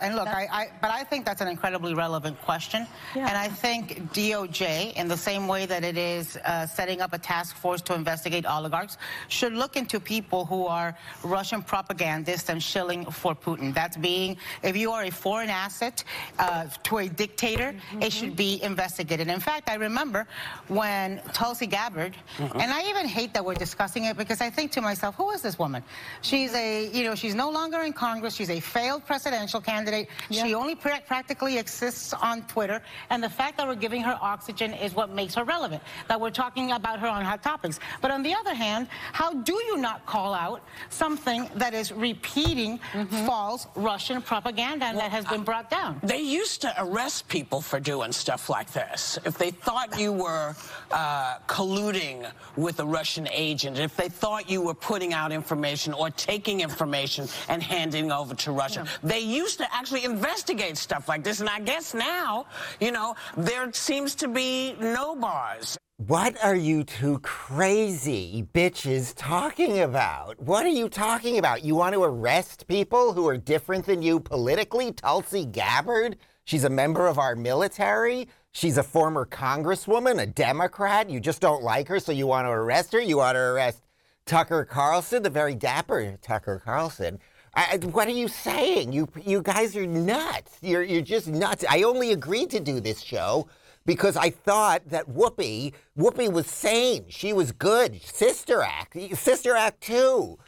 And look, I, I, but I think that's an incredibly relevant question. Yeah. And I think DOJ, in the same way that it is uh, setting up a task force to investigate oligarchs, should look into people who are Russian propagandists and shilling for Putin. That's being, if you are a foreign asset uh, to a dictator, mm -hmm. it should be investigated. In fact, I remember when Tulsi Gabbard, mm -hmm. and I even hate that we're discussing it because I think to myself, who is this woman? She's a, you know, she's no longer in Congress. She's a failed presidential candidate candidate. She only practically exists on Twitter. And the fact that we're giving her oxygen is what makes her relevant, that we're talking about her on hot topics. But on the other hand, how do you not call out something that is repeating mm -hmm. false Russian propaganda well, that has been brought down? They used to arrest people for doing stuff like this. If they thought you were uh, colluding with a Russian agent, if they thought you were putting out information or taking information and handing over to Russia, yeah. they used to actually investigate stuff like this. And I guess now, you know, there seems to be no bars. What are you two crazy bitches talking about? What are you talking about? You want to arrest people who are different than you politically? Tulsi Gabbard? She's a member of our military. She's a former congresswoman, a Democrat. You just don't like her, so you want to arrest her? You want to arrest Tucker Carlson, the very dapper Tucker Carlson. I, what are you saying? You you guys are nuts. You're you're just nuts. I only agreed to do this show because I thought that Whoopi Whoopi was sane. She was good. Sister Act, Sister Act two.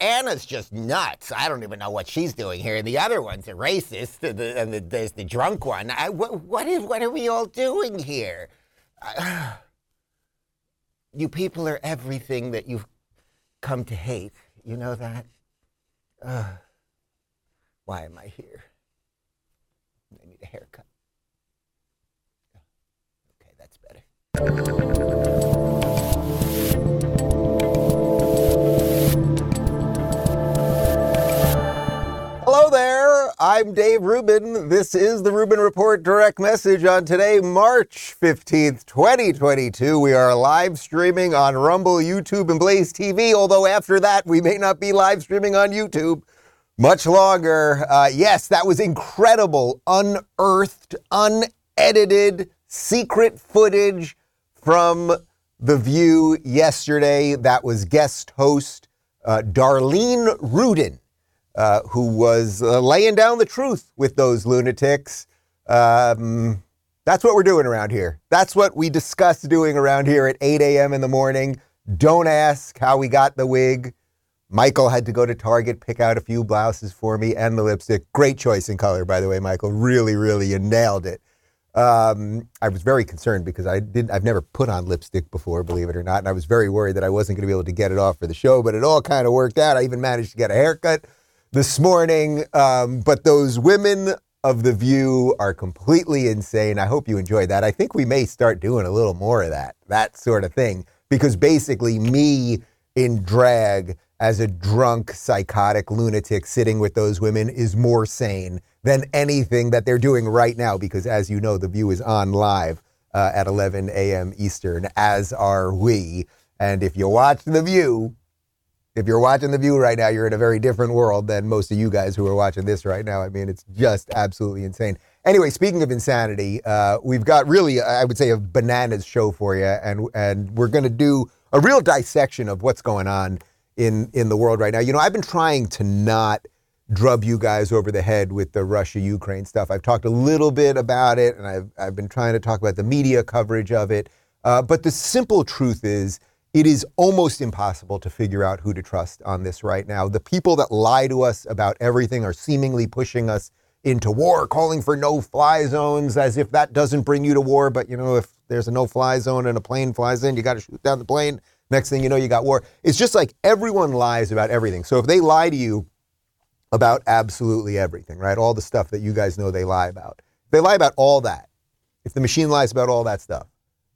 Ana's just nuts. I don't even know what she's doing here. The other one's a racist, and, the, and the, there's the drunk one. I, what, what is what are we all doing here? you people are everything that you've come to hate. You know that. Uh, why am I here? I need a haircut. Okay, that's better. Hello there. I'm Dave Rubin. This is the Rubin Report direct message on today, March 15th, 2022. We are live streaming on Rumble, YouTube, and Blaze TV, although after that, we may not be live streaming on YouTube much longer. Uh, yes, that was incredible, unearthed, unedited, secret footage from The View yesterday. That was guest host uh, Darlene Rudin uh, who was uh, laying down the truth with those lunatics. Um, that's what we're doing around here. That's what we discuss doing around here at 8 a.m. in the morning. Don't ask how we got the wig. Michael had to go to Target, pick out a few blouses for me and the lipstick. Great choice in color, by the way, Michael. Really, really, you nailed it. Um, I was very concerned because I didn't. I've never put on lipstick before, believe it or not, and I was very worried that I wasn't going to be able to get it off for the show. But it all kind of worked out. I even managed to get a haircut this morning. Um, but those women of the view are completely insane. I hope you enjoyed that. I think we may start doing a little more of that, that sort of thing, because basically, me in drag as a drunk, psychotic lunatic sitting with those women is more sane than anything that they're doing right now, because as you know, the view is on live uh, at 11 a.m. Eastern, as are we. And if you watch The View, if you're watching The View right now, you're in a very different world than most of you guys who are watching this right now. I mean, it's just absolutely insane. Anyway, speaking of insanity, uh, we've got really, I would say, a bananas show for you, and and we're going to do a real dissection of what's going on in in the world right now. You know, I've been trying to not drub you guys over the head with the Russia Ukraine stuff. I've talked a little bit about it, and I've I've been trying to talk about the media coverage of it. Uh, but the simple truth is it is almost impossible to figure out who to trust on this right now. The people that lie to us about everything are seemingly pushing us into war, calling for no fly zones as if that doesn't bring you to war. But, you know, if there's a no fly zone and a plane flies in, you got to shoot down the plane. Next thing you know, you got war. It's just like everyone lies about everything. So if they lie to you about absolutely everything, right? All the stuff that you guys know they lie about, they lie about all that, if the machine lies about all that stuff,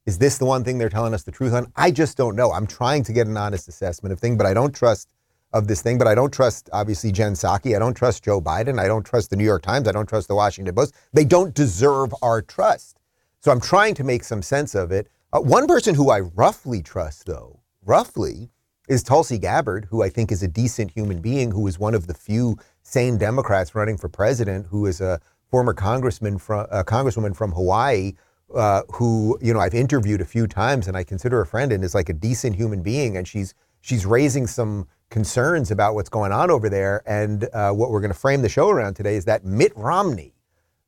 is this the one thing they're telling us the truth on? I just don't know. I'm trying to get an honest assessment of thing, but I don't trust of this thing. But I don't trust obviously Jen Psaki. I don't trust Joe Biden. I don't trust the New York Times. I don't trust the Washington Post. They don't deserve our trust. So I'm trying to make some sense of it. Uh, one person who I roughly trust, though, roughly, is Tulsi Gabbard, who I think is a decent human being, who is one of the few sane Democrats running for president who is a former congressman from a congresswoman from Hawaii uh, who you know I've interviewed a few times and I consider a friend and is like a decent human being and she's she's raising some concerns about what's going on over there and uh, what we're going to frame the show around today is that Mitt Romney,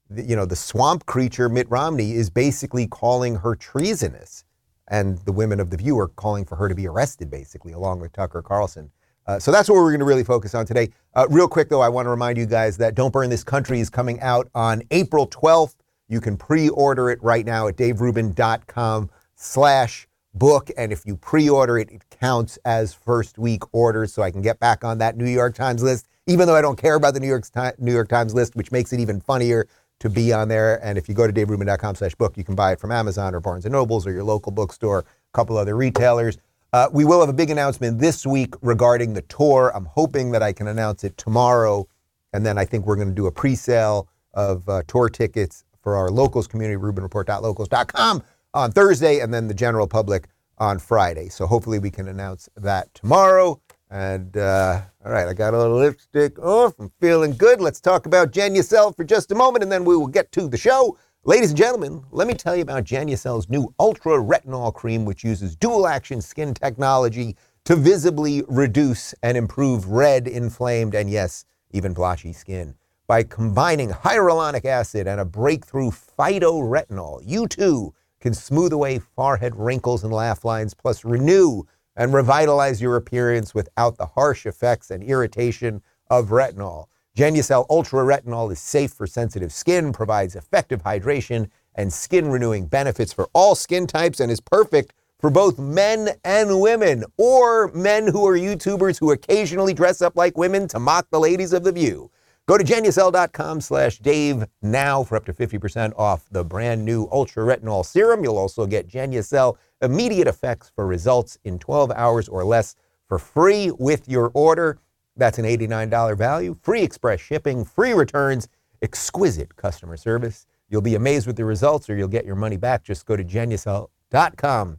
the, you know the swamp creature Mitt Romney is basically calling her treasonous and the women of the View are calling for her to be arrested basically along with Tucker Carlson. Uh, so that's what we're going to really focus on today. Uh, real quick, though, I want to remind you guys that Don't Burn This Country is coming out on April 12th. You can pre-order it right now at daverubin.com slash book. And if you pre-order it, it counts as first week orders so I can get back on that New York Times list, even though I don't care about the New York, New York Times list, which makes it even funnier to be on there. And if you go to daverubin.com slash book, you can buy it from Amazon or Barnes & Nobles or your local bookstore, a couple other retailers. Uh, we will have a big announcement this week regarding the tour. I'm hoping that I can announce it tomorrow. And then I think we're going to do a pre sale of uh, tour tickets for our locals community, rubinreport.locals.com on Thursday, and then the general public on Friday. So hopefully we can announce that tomorrow. And uh, all right, I got a little lipstick off. I'm feeling good. Let's talk about Genucel for just a moment, and then we will get to the show. Ladies and gentlemen, let me tell you about Genucel's new Ultra Retinol Cream, which uses dual action skin technology to visibly reduce and improve red, inflamed, and yes, even blotchy skin. By combining hyaluronic acid and a breakthrough phytoretinol, you too can smooth away forehead wrinkles and laugh lines, plus renew and revitalize your appearance without the harsh effects and irritation of retinol. Genucel Ultra Retinol is safe for sensitive skin, provides effective hydration and skin renewing benefits for all skin types, and is perfect for both men and women, or men who are YouTubers who occasionally dress up like women to mock the ladies of the view. Go to genucel.com slash Dave now for up to 50% off the brand new Ultra Retinol Serum. You'll also get Genucel immediate effects for results in 12 hours or less for free with your order. That's an $89 value, free express shipping, free returns, exquisite customer service. You'll be amazed with the results or you'll get your money back. Just go to genucel.com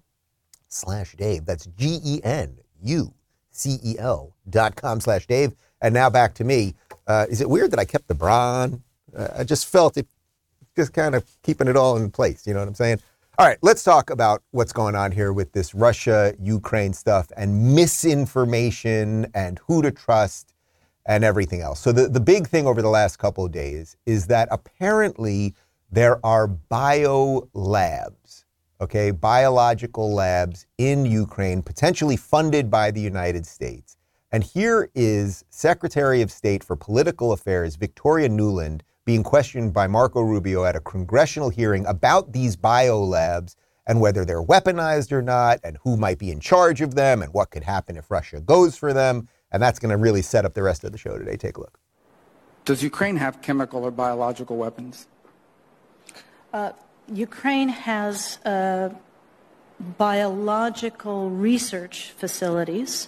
slash Dave. That's G-E-N-U-C-E-L dot com slash Dave. And now back to me. Uh, is it weird that I kept the bra on? Uh, I just felt it just kind of keeping it all in place. You know what I'm saying? All right, let's talk about what's going on here with this Russia Ukraine stuff and misinformation and who to trust and everything else. So, the, the big thing over the last couple of days is that apparently there are bio labs, okay, biological labs in Ukraine, potentially funded by the United States. And here is Secretary of State for Political Affairs, Victoria Nuland being questioned by Marco Rubio at a congressional hearing about these biolabs and whether they're weaponized or not, and who might be in charge of them, and what could happen if Russia goes for them. And that's going to really set up the rest of the show today. Take a look. Does Ukraine have chemical or biological weapons? Uh, Ukraine has uh, biological research facilities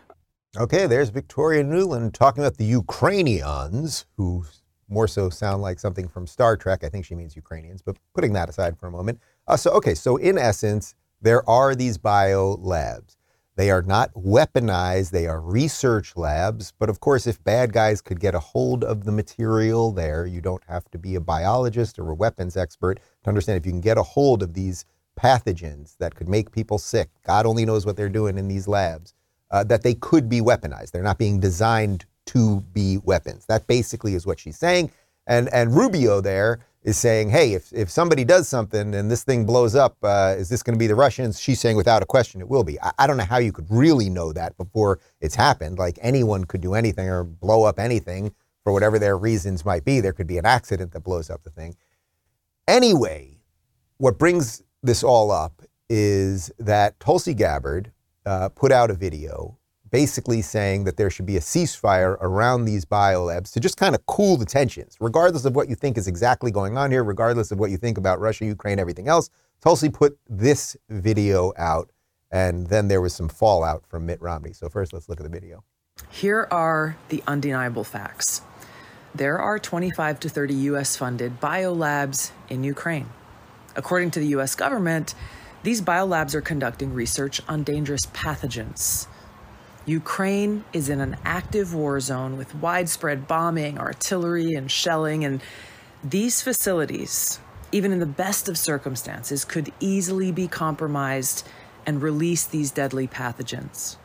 Okay, there's Victoria Nuland talking about the Ukrainians, who more so sound like something from Star Trek. I think she means Ukrainians, but putting that aside for a moment. Uh, so, okay, so in essence, there are these bio labs. They are not weaponized, they are research labs. But of course, if bad guys could get a hold of the material there, you don't have to be a biologist or a weapons expert to understand if you can get a hold of these pathogens that could make people sick. God only knows what they're doing in these labs uh, that they could be weaponized. They're not being designed to be weapons. That basically is what she's saying. And, and Rubio there is saying, hey, if, if somebody does something and this thing blows up, uh, is this going to be the Russians? She's saying, without a question, it will be. I, I, don't know how you could really know that before it's happened. Like anyone could do anything or blow up anything for whatever their reasons might be. There could be an accident that blows up the thing. Anyway, what brings this all up is that Tulsi Gabbard uh, put out a video basically saying that there should be a ceasefire around these biolabs to just kind of cool the tensions, regardless of what you think is exactly going on here, regardless of what you think about Russia, Ukraine, everything else. Tulsi put this video out, and then there was some fallout from Mitt Romney. So, first, let's look at the video. Here are the undeniable facts there are 25 to 30 U.S. funded biolabs in Ukraine. According to the U.S. government, these biolabs are conducting research on dangerous pathogens Ukraine is in an active war zone with widespread bombing, artillery, and shelling, and these facilities, even in the best of circumstances, could easily be compromised and release these deadly pathogens.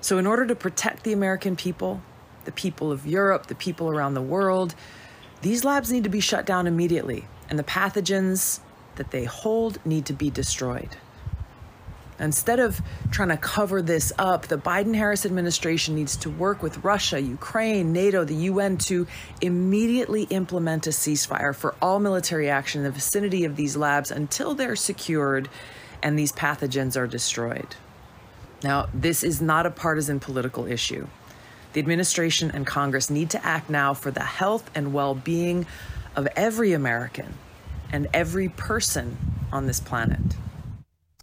So, in order to protect the American people, the people of Europe, the people around the world, these labs need to be shut down immediately, and the pathogens that they hold need to be destroyed. Instead of trying to cover this up, the Biden Harris administration needs to work with Russia, Ukraine, NATO, the UN to immediately implement a ceasefire for all military action in the vicinity of these labs until they're secured and these pathogens are destroyed. Now, this is not a partisan political issue. The administration and Congress need to act now for the health and well being of every American and every person on this planet.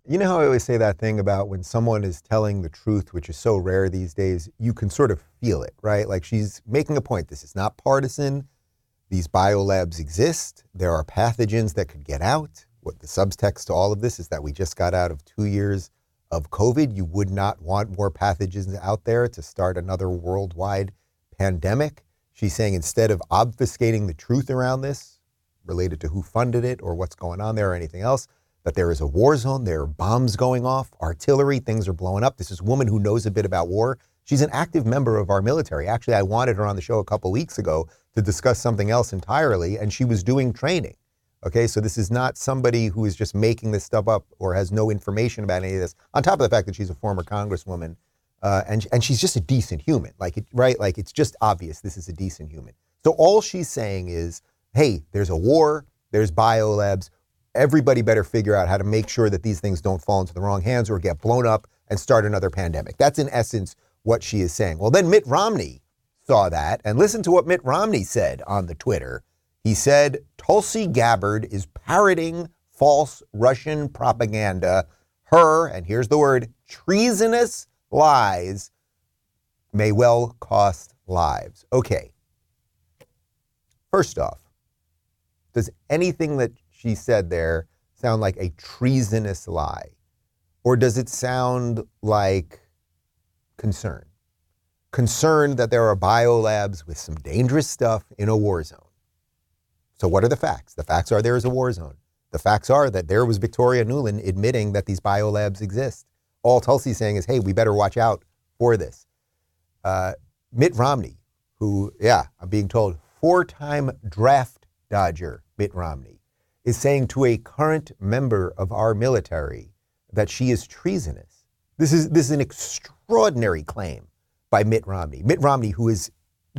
You know how I always say that thing about when someone is telling the truth, which is so rare these days, you can sort of feel it, right? Like she's making a point. This is not partisan. These biolabs exist. There are pathogens that could get out. What the subtext to all of this is that we just got out of two years of COVID. You would not want more pathogens out there to start another worldwide pandemic. She's saying instead of obfuscating the truth around this, related to who funded it or what's going on there or anything else, that there is a war zone, there are bombs going off, artillery, things are blowing up. This is a woman who knows a bit about war. She's an active member of our military. Actually, I wanted her on the show a couple weeks ago to discuss something else entirely, and she was doing training. Okay, so this is not somebody who is just making this stuff up or has no information about any of this. On top of the fact that she's a former congresswoman, uh, and and she's just a decent human, like it, right? Like it's just obvious this is a decent human. So all she's saying is, hey, there's a war, there's biolabs everybody better figure out how to make sure that these things don't fall into the wrong hands or get blown up and start another pandemic. That's in essence what she is saying. Well, then Mitt Romney saw that and listen to what Mitt Romney said on the Twitter. He said Tulsi Gabbard is parroting false Russian propaganda. Her, and here's the word, treasonous lies may well cost lives. Okay. First off, does anything that she said there sound like a treasonous lie? Or does it sound like concern? Concern that there are biolabs with some dangerous stuff in a war zone. So, what are the facts? The facts are there is a war zone. The facts are that there was Victoria Nuland admitting that these biolabs exist. All Tulsi's saying is, hey, we better watch out for this. Uh, Mitt Romney, who, yeah, I'm being told, four time draft dodger Mitt Romney, is saying to a current member of our military that she is treasonous. This is, this is an extraordinary claim by Mitt Romney. Mitt Romney, who has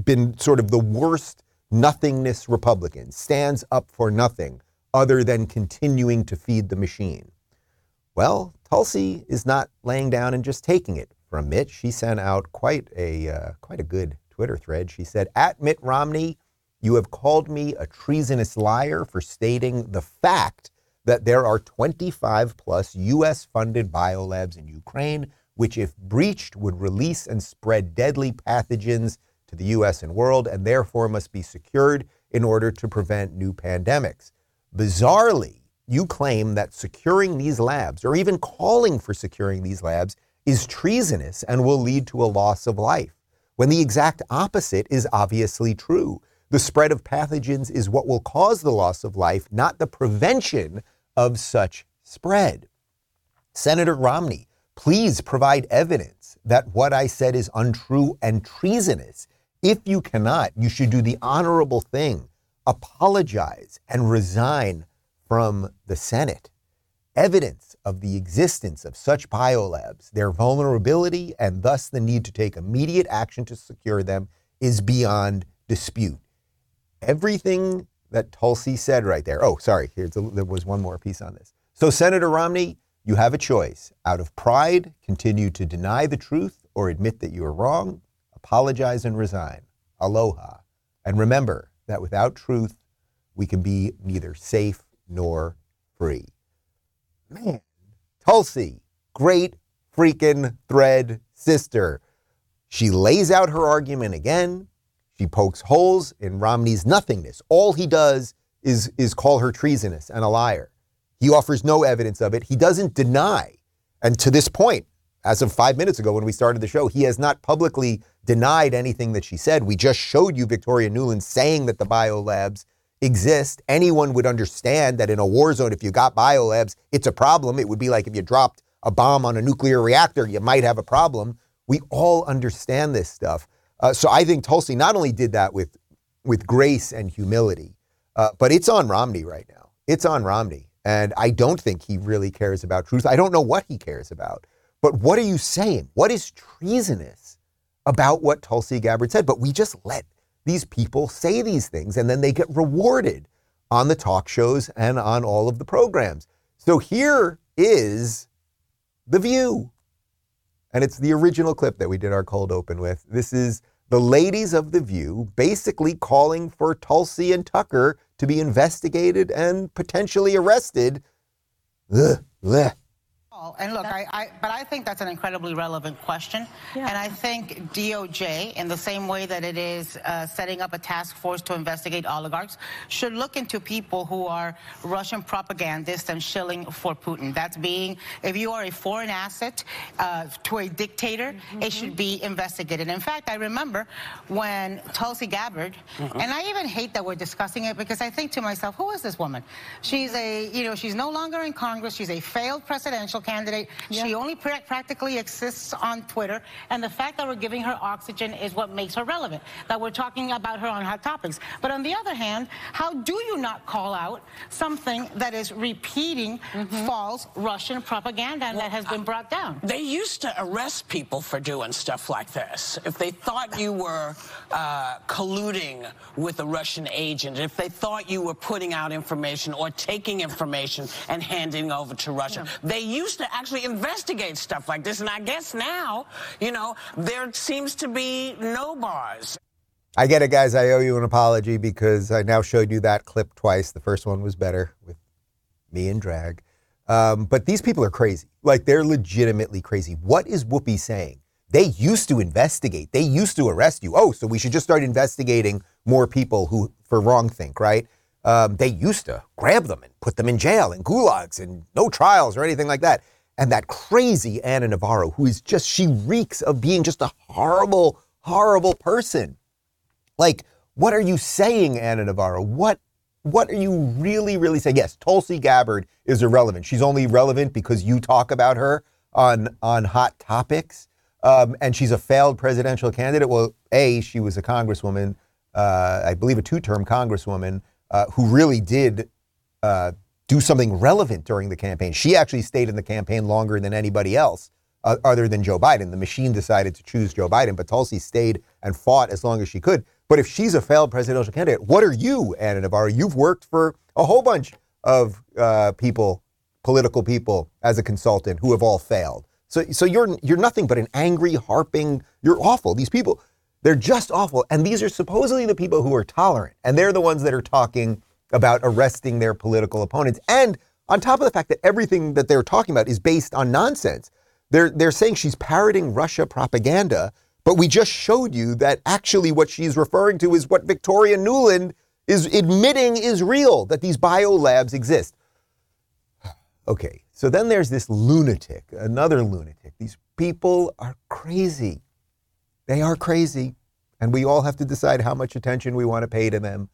been sort of the worst nothingness Republican, stands up for nothing other than continuing to feed the machine. Well, Tulsi is not laying down and just taking it from Mitt. She sent out quite a, uh, quite a good Twitter thread. She said, At Mitt Romney, you have called me a treasonous liar for stating the fact that there are 25 plus U.S. funded biolabs in Ukraine, which, if breached, would release and spread deadly pathogens to the U.S. and world, and therefore must be secured in order to prevent new pandemics. Bizarrely, you claim that securing these labs, or even calling for securing these labs, is treasonous and will lead to a loss of life, when the exact opposite is obviously true. The spread of pathogens is what will cause the loss of life, not the prevention of such spread. Senator Romney, please provide evidence that what I said is untrue and treasonous. If you cannot, you should do the honorable thing apologize and resign from the Senate. Evidence of the existence of such biolabs, their vulnerability, and thus the need to take immediate action to secure them is beyond dispute. Everything that Tulsi said right there. Oh, sorry, here's a, there was one more piece on this. So, Senator Romney, you have a choice. Out of pride, continue to deny the truth or admit that you are wrong, apologize and resign. Aloha. And remember that without truth, we can be neither safe nor free. Man, Tulsi, great freaking thread sister. She lays out her argument again. She pokes holes in Romney's nothingness. All he does is, is call her treasonous and a liar. He offers no evidence of it. He doesn't deny. And to this point, as of five minutes ago when we started the show, he has not publicly denied anything that she said. We just showed you Victoria Nuland saying that the biolabs exist. Anyone would understand that in a war zone, if you got biolabs, it's a problem. It would be like if you dropped a bomb on a nuclear reactor, you might have a problem. We all understand this stuff. Uh, so I think Tulsi not only did that with with grace and humility, uh, but it's on Romney right now. It's on Romney. And I don't think he really cares about truth. I don't know what he cares about. But what are you saying? What is treasonous about what Tulsi Gabbard said? But we just let these people say these things and then they get rewarded on the talk shows and on all of the programs. So here is The View. And it's the original clip that we did our cold open with. This is the ladies of The View basically calling for Tulsi and Tucker to be investigated and potentially arrested. Ugh, ugh. And look, I, I, but I think that's an incredibly relevant question. Yeah. And I think DOJ, in the same way that it is uh, setting up a task force to investigate oligarchs, should look into people who are Russian propagandists and shilling for Putin. That's being, if you are a foreign asset uh, to a dictator, mm-hmm. it should be investigated. In fact, I remember when Tulsi Gabbard, mm-hmm. and I even hate that we're discussing it because I think to myself, who is this woman? She's a, you know, she's no longer in Congress. She's a failed presidential candidate candidate. Yeah. She only pra practically exists on Twitter. And the fact that we're giving her oxygen is what makes her relevant, that we're talking about her on hot topics. But on the other hand, how do you not call out something that is repeating mm -hmm. false Russian propaganda well, that has been brought down? They used to arrest people for doing stuff like this. If they thought you were uh, colluding with a Russian agent, if they thought you were putting out information or taking information and handing over to Russia, yeah. they used to actually investigate stuff like this. And I guess now, you know, there seems to be no bars. I get it, guys. I owe you an apology because I now showed you that clip twice. The first one was better with me and drag. Um, but these people are crazy. Like, they're legitimately crazy. What is Whoopi saying? They used to investigate. They used to arrest you. Oh, so we should just start investigating more people who for wrong think, right? Um, they used to grab them and put them in jail and gulags and no trials or anything like that and that crazy Ana Navarro, who is just, she reeks of being just a horrible, horrible person. Like, what are you saying, Ana Navarro? What, what are you really, really saying? Yes, Tulsi Gabbard is irrelevant. She's only relevant because you talk about her on, on hot topics. Um, and she's a failed presidential candidate. Well, A, she was a congresswoman, uh, I believe a two term congresswoman, uh, who really did uh, do something relevant during the campaign. She actually stayed in the campaign longer than anybody else uh, other than Joe Biden. The machine decided to choose Joe Biden, but Tulsi stayed and fought as long as she could. But if she's a failed presidential candidate, what are you, Ana Navarro? You've worked for a whole bunch of uh, people, political people, as a consultant who have all failed. So, so you're you're nothing but an angry, harping. You're awful. These people, they're just awful. And these are supposedly the people who are tolerant, and they're the ones that are talking about arresting their political opponents. And on top of the fact that everything that they're talking about is based on nonsense, they're, they're saying she's parroting Russia propaganda, but we just showed you that actually what she's referring to is what Victoria Nuland is admitting is real, that these bio labs exist. Okay, so then there's this lunatic, another lunatic. These people are crazy. They are crazy. And we all have to decide how much attention we want to pay to them.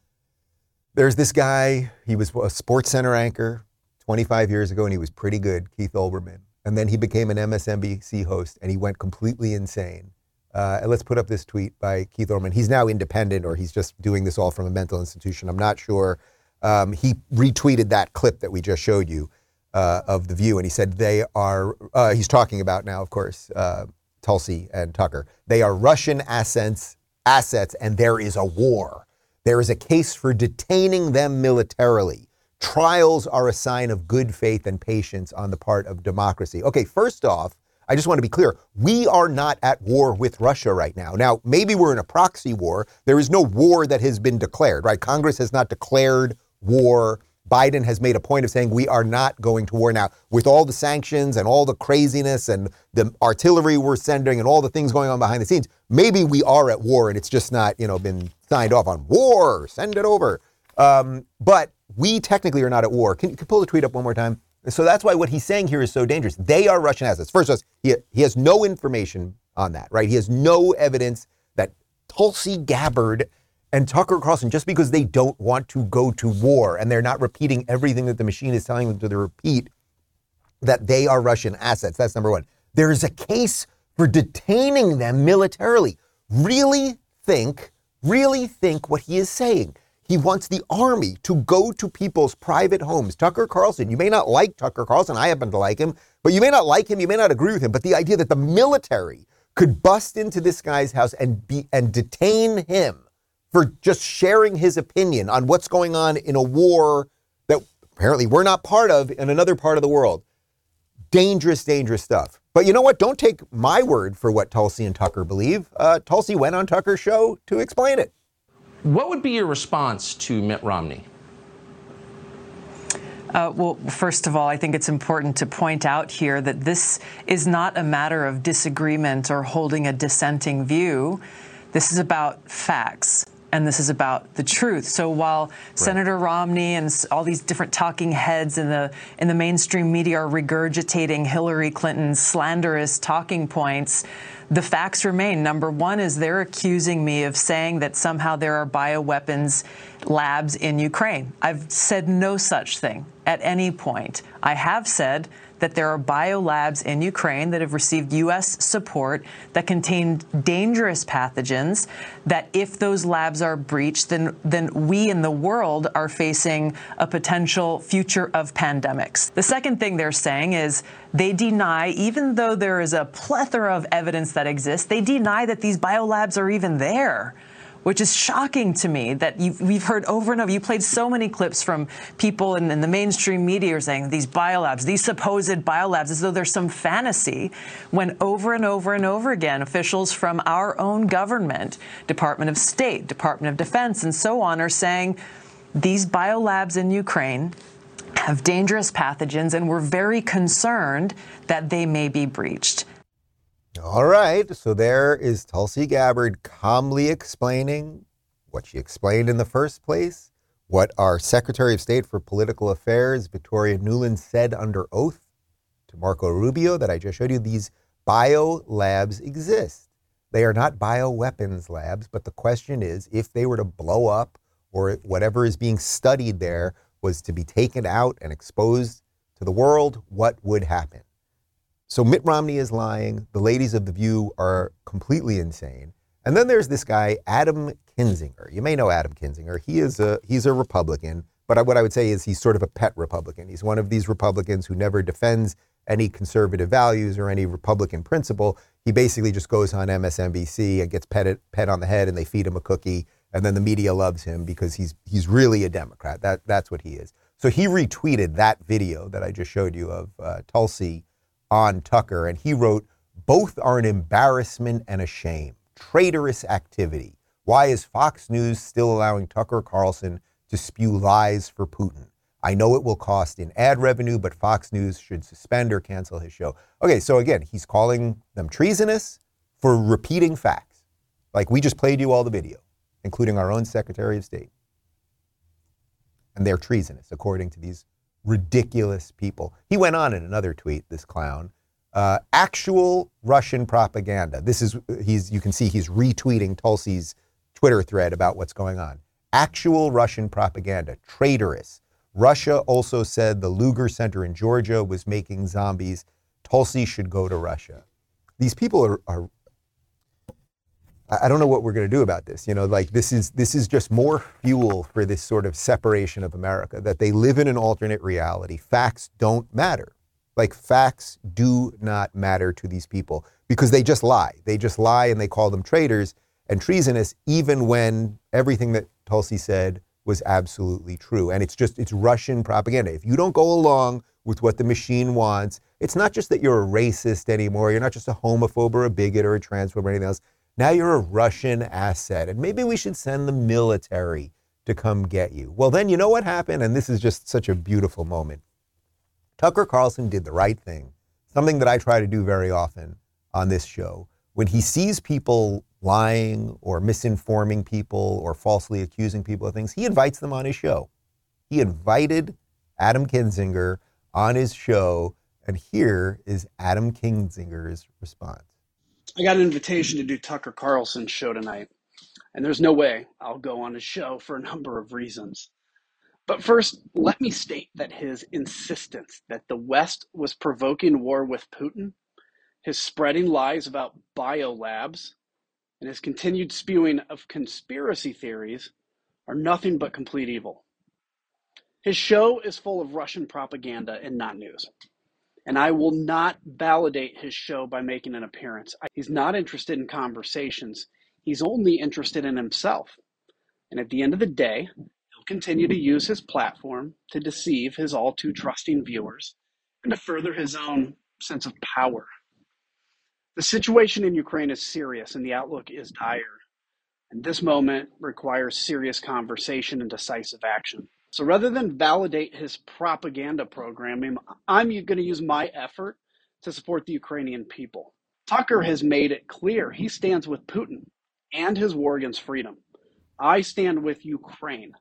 There's this guy, he was a sports center anchor 25 years ago, and he was pretty good, Keith Olbermann. And then he became an MSNBC host, and he went completely insane Uh, let's put up this tweet by Keith Olbermann. He's now independent, or he's just doing this all from a mental institution. I'm not sure. Um, he retweeted that clip that we just showed you uh, of the View, and he said they are. Uh, he's talking about now, of course, uh, Tulsi and Tucker. They are Russian assets, assets, and there is a war. There is a case for detaining them militarily. Trials are a sign of good faith and patience on the part of democracy. Okay, first off, I just want to be clear. We are not at war with Russia right now. Now, maybe we're in a proxy war. There is no war that has been declared, right? Congress has not declared war. Biden has made a point of saying we are not going to war now. With all the sanctions and all the craziness and the artillery we're sending and all the things going on behind the scenes, maybe we are at war and it's just not, you know, been signed off on war. Send it over. Um, but we technically are not at war. Can you pull the tweet up one more time? So that's why what he's saying here is so dangerous. They are Russian assets. First, of all, he, he has no information on that, right? He has no evidence that Tulsi Gabbard and Tucker Carlson, just because they don't want to go to war and they're not repeating everything that the machine is telling them to repeat, that they are Russian assets. That's number one. There is a case for detaining them militarily. Really think, really think what he is saying. He wants the army to go to people's private homes. Tucker Carlson, you may not like Tucker Carlson. I happen to like him, but you may not like him. You may not agree with him. But the idea that the military could bust into this guy's house and be and detain him for just sharing his opinion on what's going on in a war that apparently we're not part of in another part of the world. Dangerous, dangerous stuff. But you know what? Don't take my word for what Tulsi and Tucker believe. Uh, Tulsi went on Tucker's show to explain it. What would be your response to Mitt Romney? Uh, well, first of all, I think it's important to point out here that this is not a matter of disagreement or holding a dissenting view. This is about facts and this is about the truth. So while right. Senator Romney and all these different talking heads in the in the mainstream media are regurgitating Hillary Clinton's slanderous talking points, the facts remain. Number one is they're accusing me of saying that somehow there are bioweapons labs in Ukraine. I've said no such thing at any point. I have said that there are biolabs in Ukraine that have received U.S. support that contain dangerous pathogens, that if those labs are breached, then, then we in the world are facing a potential future of pandemics. The second thing they're saying is they deny, even though there is a plethora of evidence that exists, they deny that these biolabs are even there which is shocking to me that we've heard over and over. You played so many clips from people in, in the mainstream media saying these biolabs, these supposed biolabs, as though there's some fantasy, when over and over and over again, officials from our own government, Department of State, Department of Defense, and so on, are saying these biolabs in Ukraine have dangerous pathogens, and we're very concerned that they may be breached. All right, so there is Tulsi Gabbard calmly explaining what she explained in the first place, what our Secretary of State for Political Affairs, Victoria Nuland, said under oath to Marco Rubio that I just showed you. These bio labs exist. They are not bioweapons labs, but the question is if they were to blow up or whatever is being studied there was to be taken out and exposed to the world, what would happen? So Mitt Romney is lying. The ladies of The View are completely insane. And then there's this guy, Adam Kinzinger. You may know Adam Kinzinger. He is a he's a Republican, but what I would say is he's sort of a pet Republican. He's one of these Republicans who never defends any conservative values or any Republican principle. He basically just goes on MSNBC and gets petted, pet on the head, and they feed him a cookie, and then the media loves him because he's he's really a Democrat. That that's what he is. So he retweeted that video that I just showed you of uh, Tulsi on Tucker, and he wrote, Both are an embarrassment and a shame. Traitorous activity. Why is Fox News still allowing Tucker Carlson to spew lies for Putin? I know it will cost in ad revenue, but Fox News should suspend or cancel his show. Okay, so again, he's calling them treasonous for repeating facts. Like we just played you all the video, including our own Secretary of State. And they're treasonous, according to these ridiculous people. He went on in another tweet, this clown, uh, actual Russian propaganda. This is, he's, you can see he's retweeting Tulsi's Twitter thread about what's going on. Actual Russian propaganda, traitorous. Russia also said the Lugar Center in Georgia was making zombies. Tulsi should go to Russia. These people are, are I don't know what we're going to do about this. You know, like this is this is just more fuel for this sort of separation of America that they live in an alternate reality. Facts don't matter. Like facts do not matter to these people because they just lie. They just lie and they call them traitors and treasonous even when everything that Tulsi said was absolutely true. And it's just it's Russian propaganda. If you don't go along with what the machine wants, it's not just that you're a racist anymore, you're not just a homophobe or a bigot or a transphobe or anything else now you're a Russian asset, and maybe we should send the military to come get you. Well, then you know what happened? And this is just such a beautiful moment. Tucker Carlson did the right thing, something that I try to do very often on this show. When he sees people lying or misinforming people or falsely accusing people of things, he invites them on his show. He invited Adam Kinzinger on his show, and here is Adam Kinzinger's response. I got an invitation to do Tucker Carlson's show tonight, and there's no way I'll go on his show for a number of reasons. But first, let me state that his insistence that the West was provoking war with Putin, his spreading lies about biolabs, and his continued spewing of conspiracy theories are nothing but complete evil. His show is full of Russian propaganda and not news and I will not validate his show by making an appearance. He's not interested in conversations. He's only interested in himself. And at the end of the day, he'll continue to use his platform to deceive his all too trusting viewers and to further his own sense of power. The situation in Ukraine is serious and the outlook is dire. And this moment requires serious conversation and decisive action. So rather than validate his propaganda programming, I'm going to use my effort to support the Ukrainian people. Tucker has made it clear he stands with Putin and his war against freedom. I stand with Ukraine,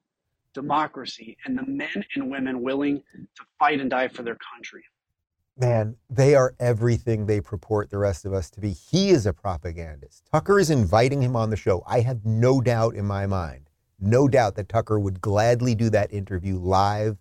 democracy, and the men and women willing to fight and die for their country. Man, they are everything they purport the rest of us to be. He is a propagandist. Tucker is inviting him on the show. I have no doubt in my mind no doubt that Tucker would gladly do that interview live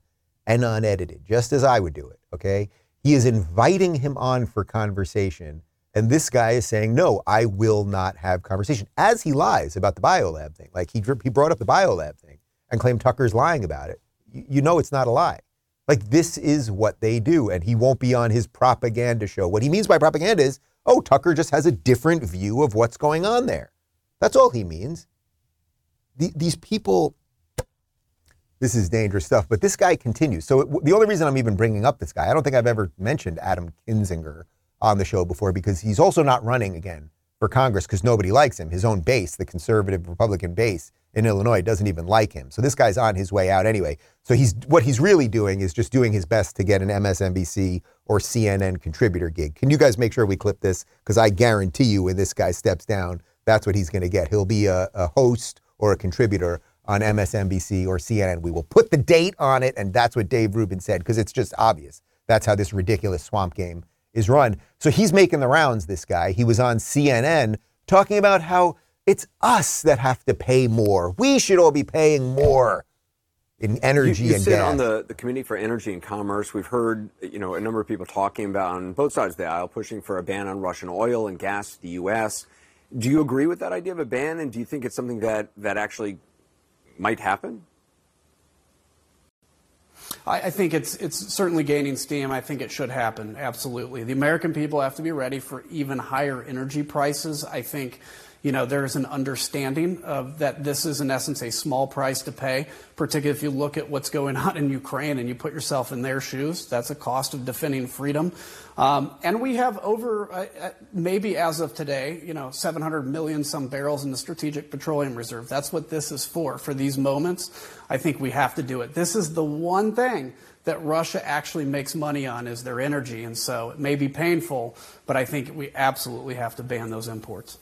and unedited, just as I would do it. Okay. He is inviting him on for conversation. And this guy is saying, no, I will not have conversation as he lies about the biolab thing. Like he, he brought up the biolab thing and claimed Tucker's lying about it. You, you know, it's not a lie. Like this is what they do. And he won't be on his propaganda show. What he means by propaganda is, oh, Tucker just has a different view of what's going on there. That's all he means the, these people, this is dangerous stuff, but this guy continues. So it, the only reason I'm even bringing up this guy, I don't think I've ever mentioned Adam Kinzinger on the show before because he's also not running again for Congress because nobody likes him. His own base, the conservative Republican base in Illinois, doesn't even like him. So this guy's on his way out anyway. So he's what he's really doing is just doing his best to get an MSNBC or CNN contributor gig. Can you guys make sure we clip this? Because I guarantee you, when this guy steps down, that's what he's going to get. He'll be a, a host or a contributor on MSNBC or CNN. We will put the date on it, and that's what Dave Rubin said because it's just obvious. That's how this ridiculous swamp game is run. So he's making the rounds, this guy. He was on CNN talking about how it's us that have to pay more. We should all be paying more in energy you, you and sit gas. on the, the Committee for Energy and Commerce. We've heard you know a number of people talking about on both sides of the aisle pushing for a ban on Russian oil and gas to the U.S. Do you agree with that idea of a ban, and do you think it's something that, that actually might happen? I, I think it's it's certainly gaining steam. I think it should happen. Absolutely, the American people have to be ready for even higher energy prices. I think you know, there's an understanding of that this is in essence a small price to pay, particularly if you look at what's going on in Ukraine and you put yourself in their shoes. That's a cost of defending freedom. Um, and we have over, uh, uh maybe as of today, you know, 700 million some barrels in the Strategic Petroleum Reserve. That's what this is for. For these moments, I think we have to do it. This is the one thing that Russia actually makes money on is their energy. And so it may be painful, but I think we absolutely have to ban those imports.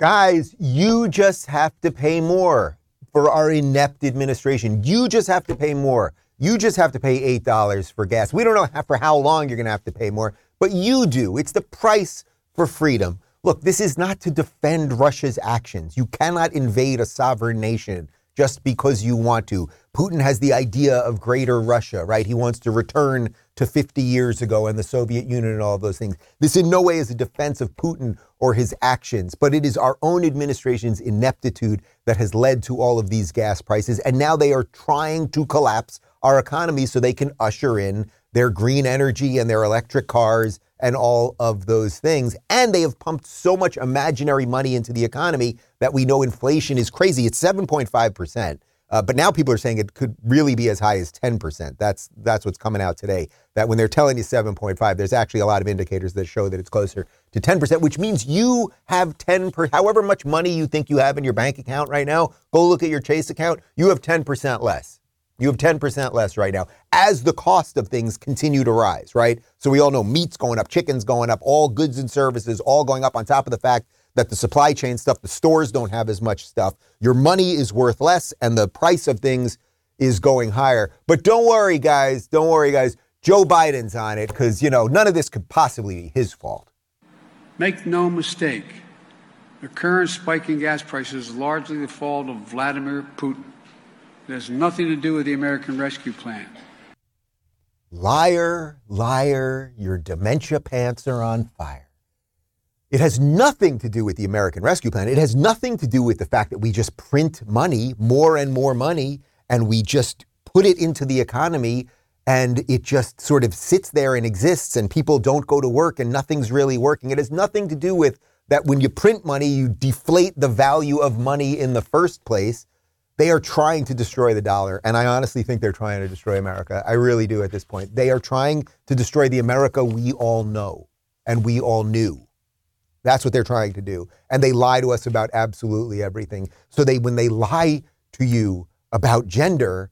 Guys, you just have to pay more for our inept administration. You just have to pay more. You just have to pay $8 for gas. We don't know how, for how long you're going to have to pay more, but you do. It's the price for freedom. Look, this is not to defend Russia's actions. You cannot invade a sovereign nation. just because you want to. Putin has the idea of greater Russia, right? He wants to return to 50 years ago and the Soviet Union and all of those things. This in no way is a defense of Putin or his actions, but it is our own administration's ineptitude that has led to all of these gas prices. And now they are trying to collapse our economy so they can usher in their green energy and their electric cars and all of those things. And they have pumped so much imaginary money into the economy that we know inflation is crazy. It's 7.5%. Uh, but now people are saying it could really be as high as 10%. That's that's what's coming out today. That when they're telling you 7.5, there's actually a lot of indicators that show that it's closer to 10%, which means you have 10 per however much money you think you have in your bank account right now, go look at your Chase account, you have 10% less. You have 10% less right now as the cost of things continue to rise, right? So we all know meat's going up, chicken's going up, all goods and services all going up on top of the fact that the supply chain stuff, the stores don't have as much stuff. Your money is worth less and the price of things is going higher. But don't worry, guys. Don't worry, guys. Joe Biden's on it because, you know, none of this could possibly be his fault. Make no mistake, the current spike in gas prices is largely the fault of Vladimir Putin. It has nothing to do with the American Rescue Plan. Liar, liar, your dementia pants are on fire. It has nothing to do with the American Rescue Plan. It has nothing to do with the fact that we just print money, more and more money, and we just put it into the economy and it just sort of sits there and exists and people don't go to work and nothing's really working. It has nothing to do with that when you print money, you deflate the value of money in the first place. They are trying to destroy the dollar. And I honestly think they're trying to destroy America. I really do at this point. They are trying to destroy the America we all know and we all knew. That's what they're trying to do. And they lie to us about absolutely everything. So they when they lie to you about gender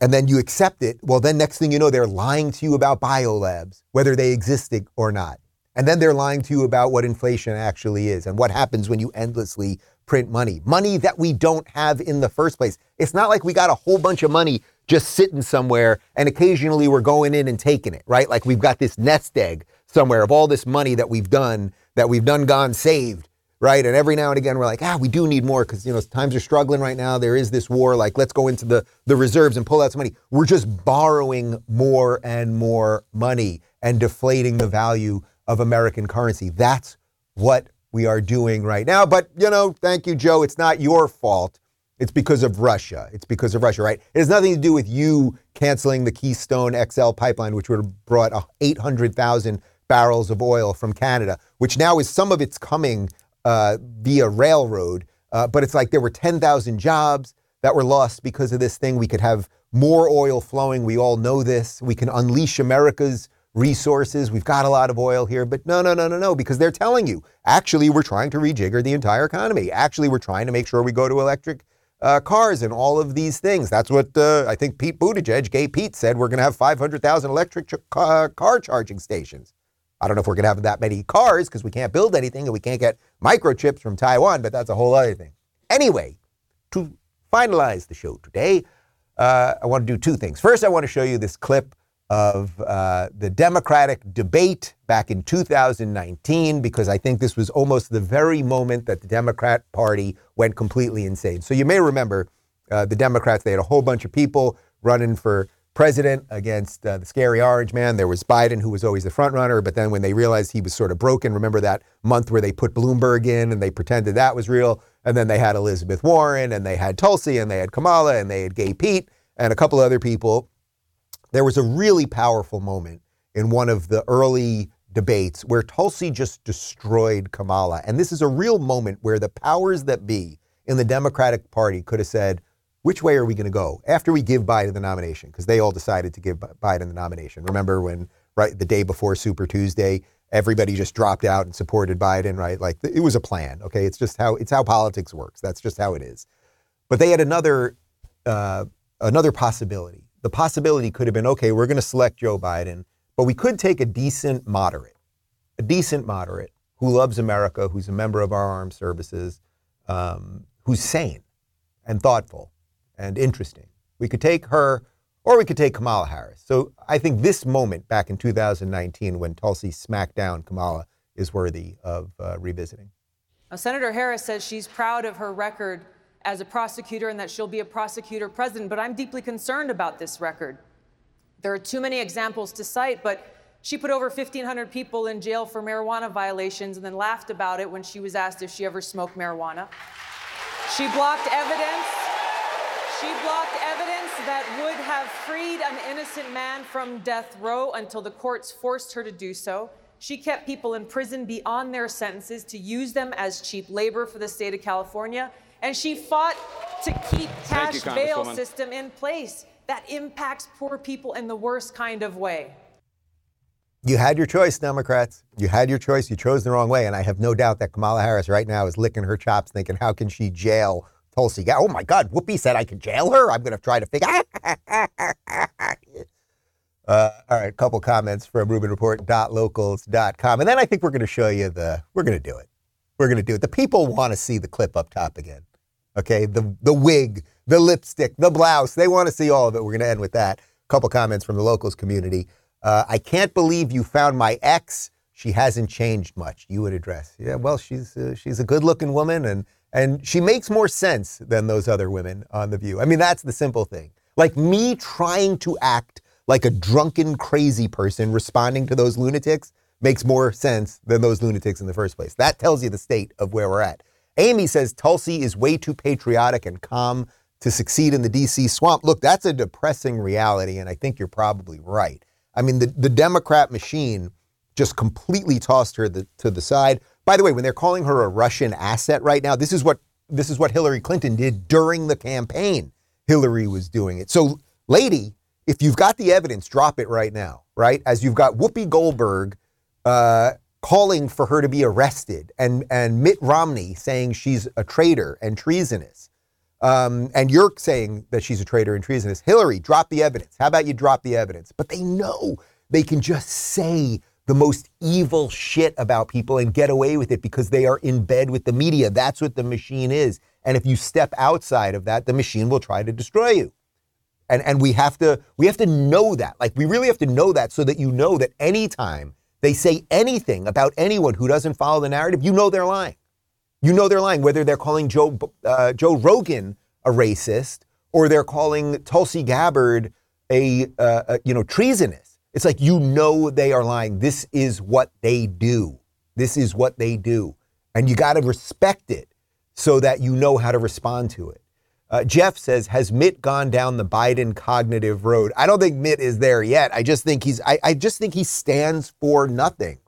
and then you accept it, well then next thing you know they're lying to you about biolabs, whether they existed or not. And then they're lying to you about what inflation actually is and what happens when you endlessly print money. Money that we don't have in the first place. It's not like we got a whole bunch of money just sitting somewhere and occasionally we're going in and taking it, right? Like we've got this nest egg somewhere of all this money that we've done, that we've done gone saved, right? And every now and again we're like, ah, we do need more because you know times are struggling right now. There is this war. Like let's go into the the reserves and pull out some money. We're just borrowing more and more money and deflating the value of American currency. That's what we are doing right now. But, you know, thank you, Joe. It's not your fault. It's because of Russia. It's because of Russia, right? It has nothing to do with you canceling the Keystone XL pipeline, which would have brought 800,000 barrels of oil from Canada, which now is some of it's coming uh, via railroad. Uh, but it's like there were 10,000 jobs that were lost because of this thing. We could have more oil flowing. We all know this. We can unleash America's resources. We've got a lot of oil here, but no, no, no, no, no, because they're telling you actually we're trying to rejigger the entire economy. Actually, we're trying to make sure we go to electric uh, cars and all of these things. That's what uh, I think Pete Buttigieg, Gay Pete, said. We're going to have 500,000 electric ch- uh, car charging stations. I don't know if we're going to have that many cars because we can't build anything and we can't get microchips from Taiwan, but that's a whole other thing. Anyway, to finalize the show today, uh, I want to do two things. First, I want to show you this clip of uh, the Democratic debate back in 2019 because I think this was almost the very moment that the Democrat Party went completely insane. So you may remember uh, the Democrats, they had a whole bunch of people running for president against uh, the scary orange man. There was Biden, who was always the front runner, but then when they realized he was sort of broken, remember that month where they put Bloomberg in and they pretended that was real? And then they had Elizabeth Warren and they had Tulsi and they had Kamala and they had Gay Pete and a couple other people there was a really powerful moment in one of the early debates where Tulsi just destroyed Kamala. And this is a real moment where the powers that be in the Democratic Party could have said, which way are we going to go after we give Biden the nomination? Because they all decided to give Biden the nomination. Remember when, right, the day before Super Tuesday, everybody just dropped out and supported Biden, right? Like it was a plan. Okay, it's just how it's how politics works. That's just how it is. But they had another uh, another possibility, the possibility could have been okay, we're going to select Joe Biden, but we could take a decent moderate, a decent moderate who loves America, who's a member of our armed services, um, who's sane and thoughtful and interesting. We could take her, or we could take Kamala Harris. So I think this moment back in 2019 when Tulsi smacked down Kamala is worthy of uh, revisiting. Now, Senator Harris says she's proud of her record as a prosecutor and that she'll be a prosecutor president, but I'm deeply concerned about this record. There are too many examples to cite, but she put over 1,500 people in jail for marijuana violations and then laughed about it when she was asked if she ever smoked marijuana. She blocked evidence. She blocked evidence that would have freed an innocent man from death row until the courts forced her to do so. She kept people in prison beyond their sentences to use them as cheap labor for the state of California. And she fought to keep cash you, bail system in place that impacts poor people in the worst kind of way. You had your choice, Democrats. You had your choice. You chose the wrong way. And I have no doubt that Kamala Harris right now is licking her chops thinking, how can she jail Tulsi? Oh my God, Whoopi said I could jail her. I'm going to try to figure Uh, all right, a couple comments from RubinReport.locals.com. And then I think we're going to show you the, we're going to do it. We're going to do it. The people want to see the clip up top again. Okay, the, the wig, the lipstick, the blouse. They want to see all of it. We're going to end with that. A couple comments from the locals community. Uh, I can't believe you found my ex. She hasn't changed much. You would address. Yeah, well, she's uh, she's a good-looking woman, and and she makes more sense than those other women on the View. I mean, that's the simple thing. Like me trying to act like a drunken, crazy person responding to those lunatics makes more sense than those lunatics in the first place. That tells you the state of where we're at. Amy says Tulsi is way too patriotic and calm to succeed in the DC swamp. Look, that's a depressing reality, and I think you're probably right. I mean, the, the Democrat machine just completely tossed her the, to the side. By the way, when they're calling her a Russian asset right now, this is what this is what Hillary Clinton did during the campaign. Hillary was doing it. So, lady, if you've got the evidence, drop it right now, right? As you've got Whoopi Goldberg uh, calling for her to be arrested, and and Mitt Romney saying she's a traitor and treasonous, um, and you're saying that she's a traitor and treasonous. Hillary, drop the evidence. How about you drop the evidence? But they know they can just say the most evil shit about people and get away with it because they are in bed with the media. That's what the machine is. And if you step outside of that, the machine will try to destroy you. And and we have to we have to know that. Like we really have to know that so that you know that anytime they say anything about anyone who doesn't follow the narrative, you know they're lying. You know they're lying, whether they're calling Joe uh, Joe Rogan a racist or they're calling Tulsi Gabbard a, uh, a you know treasonous. It's like you know they are lying. This is what they do. This is what they do, and you got to respect it so that you know how to respond to it. Uh, Jeff says, "Has Mitt gone down the Biden cognitive road?" I don't think Mitt is there yet. I just think he's. I, I just think he stands for nothing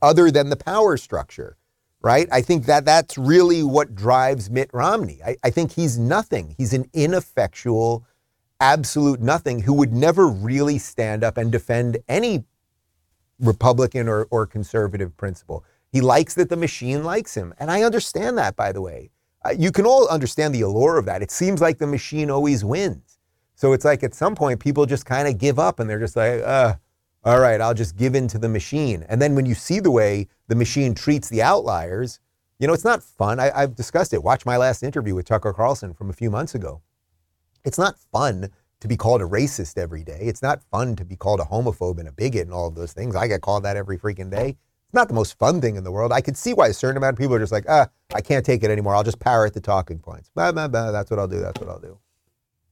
other than the power structure right? I think that that's really what drives Mitt Romney. I, I, think he's nothing. He's an ineffectual, absolute nothing who would never really stand up and defend any Republican or, or conservative principle. He likes that the machine likes him. And I understand that, by the way. Uh, you can all understand the allure of that. It seems like the machine always wins. So it's like at some point, people just kind of give up and they're just like, uh, all right, I'll just give in to the machine. And then when you see the way the machine treats the outliers, you know, it's not fun. I, have discussed it. Watch my last interview with Tucker Carlson from a few months ago. It's not fun to be called a racist every day. It's not fun to be called a homophobe and a bigot and all of those things. I get called that every freaking day. It's not the most fun thing in the world. I could see why a certain amount of people are just like, ah, I can't take it anymore. I'll just parrot the talking points. Blah, blah, blah. That's what I'll do. That's what I'll do.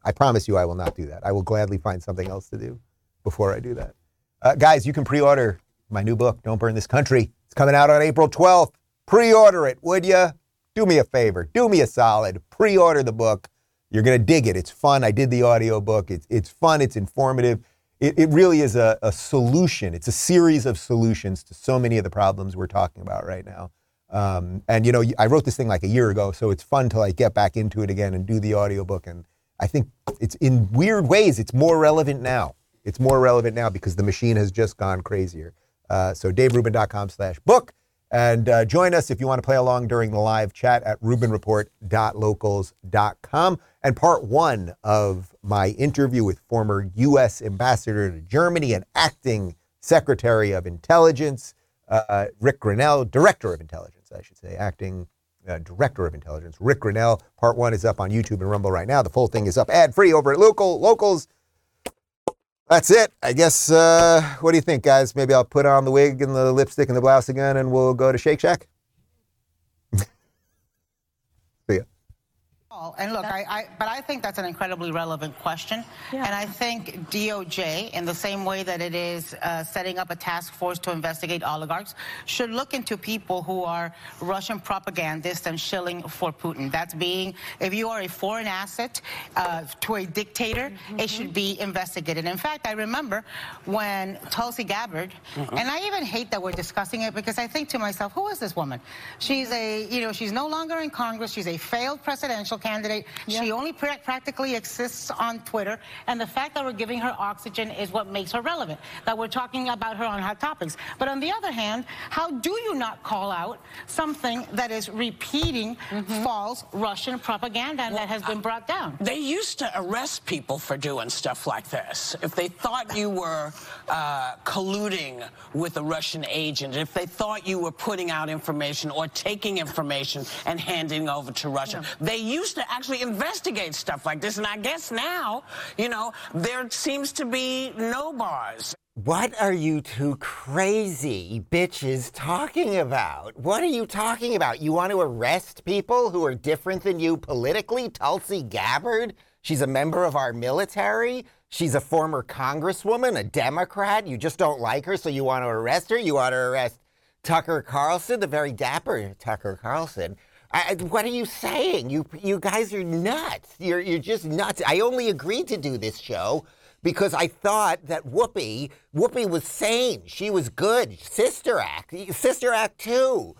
I promise you I will not do that. I will gladly find something else to do before I do that. Uh, guys, you can pre order my new book, Don't Burn This Country. It's coming out on April 12th. Pre order it, would you? Do me a favor. Do me a solid. Pre order the book. You're going to dig it. It's fun. I did the audio book. It's, it's fun. It's informative. It, it really is a, a solution. It's a series of solutions to so many of the problems we're talking about right now. Um, and, you know, I wrote this thing like a year ago, so it's fun to like get back into it again and do the audio book. And I think it's in weird ways, it's more relevant now. It's more relevant now because the machine has just gone crazier. Uh, so daverubin.com slash book. And uh, join us if you want to play along during the live chat at rubinreport.locals.com. And part one of my interview with former U.S. Ambassador to Germany and acting Secretary of Intelligence, uh, Rick Grinnell, Director of Intelligence, I should say, acting uh, Director of Intelligence, Rick Grinnell. Part one is up on YouTube and Rumble right now. The full thing is up ad free over at local locals that's it. I guess, uh, what do you think, guys? Maybe I'll put on the wig and the lipstick and the blouse again and we'll go to Shake Shack? Ya. And look, I, I, but I think that's an incredibly relevant question. Yeah. And I think DOJ, in the same way that it is uh, setting up a task force to investigate oligarchs, should look into people who are Russian propagandists and shilling for Putin. That's being, if you are a foreign asset uh, to a dictator, mm-hmm. it should be investigated. In fact, I remember when Tulsi Gabbard, mm-hmm. and I even hate that we're discussing it because I think to myself, who is this woman? She's a, you know, she's no longer in Congress. She's a failed presidential candidate. Yeah. She only pra- practically exists on Twitter. And the fact that we're giving her oxygen is what makes her relevant, that we're talking about her on hot topics. But on the other hand, how do you not call out something that is repeating mm-hmm. false Russian propaganda well, that has been brought down? They used to arrest people for doing stuff like this. If they thought you were uh, colluding with a Russian agent, if they thought you were putting out information or taking information and handing over to Russia, yeah. they used to actually investigate stuff like this. And I guess now, you know, there seems to be no bars. What are you two crazy bitches talking about? What are you talking about? You want to arrest people who are different than you politically? Tulsi Gabbard? She's a member of our military. She's a former congresswoman, a Democrat. You just don't like her, so you want to arrest her? You want to arrest Tucker Carlson, the very dapper Tucker Carlson. I, what are you saying? You you guys are nuts. You're you're just nuts. I only agreed to do this show because I thought that Whoopi Whoopi was sane. She was good. Sister Act, Sister Act two.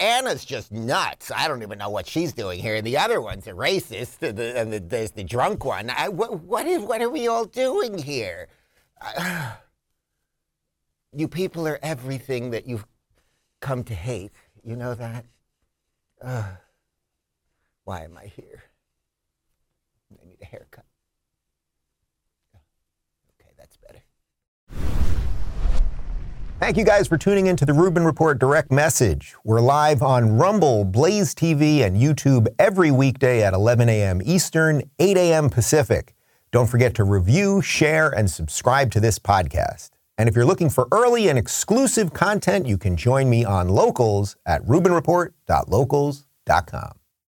Ana's just nuts. I don't even know what she's doing here. And the other one's a racist, and, the, and the, there's the drunk one. I, what, what, is, what are we all doing here? you people are everything that you've come to hate. You know that? Uh, why am I here? I need a haircut. Okay, that's better. Thank you guys for tuning into the Rubin Report direct message. We're live on Rumble, Blaze TV, and YouTube every weekday at 11 a.m. Eastern, 8 a.m. Pacific. Don't forget to review, share, and subscribe to this podcast. And if you're looking for early and exclusive content, you can join me on Locals at RubinReport.locals.com.